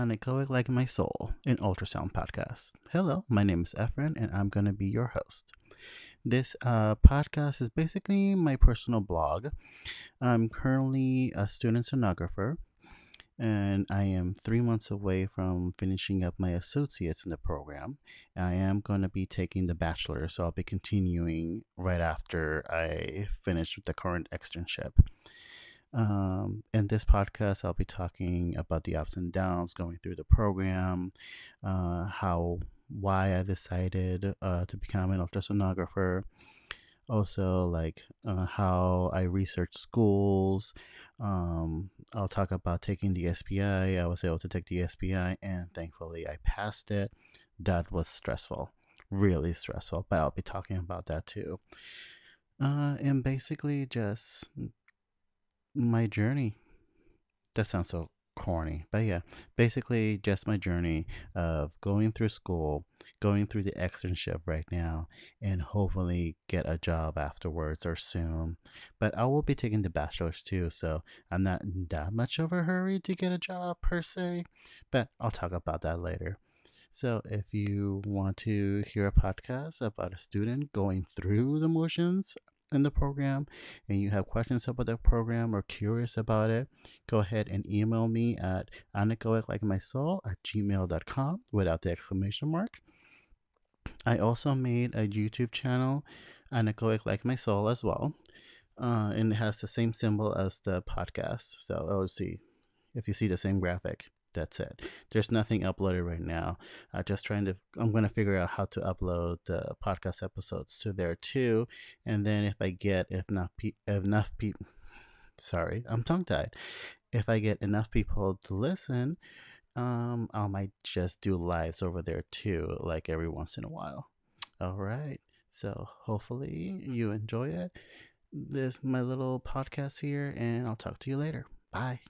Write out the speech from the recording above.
Anechoic Like My Soul, an ultrasound podcast. Hello, my name is Efren, and I'm going to be your host. This uh, podcast is basically my personal blog. I'm currently a student sonographer, and I am three months away from finishing up my associates in the program. I am going to be taking the bachelor, so I'll be continuing right after I finish with the current externship. Um, in this podcast, I'll be talking about the ups and downs going through the program, uh, how, why I decided uh, to become an ultrasonographer, also like uh, how I research schools. Um, I'll talk about taking the SPI. I was able to take the SPI, and thankfully, I passed it. That was stressful, really stressful, but I'll be talking about that too. Uh, and basically, just my journey. That sounds so corny, but yeah, basically just my journey of going through school, going through the externship right now, and hopefully get a job afterwards or soon. But I will be taking the bachelor's too, so I'm not that much of a hurry to get a job per se, but I'll talk about that later. So, if you want to hear a podcast about a student going through the motions in the program and you have questions about the program or curious about it, go ahead and email me at anechoic at gmail.com without the exclamation mark. I also made a YouTube channel, Anechoic Like My Soul, as well. Uh, and it has the same symbol as the podcast. So, oh, see if you see the same graphic that's it. There's nothing uploaded right now. Uh, just trying to, I'm going to figure out how to upload the podcast episodes to there too. And then if I get enough, pe- enough people, sorry, I'm tongue tied. If I get enough people to listen, um, I might just do lives over there too, like every once in a while. All right. So hopefully you enjoy it. This my little podcast here, and I'll talk to you later. Bye.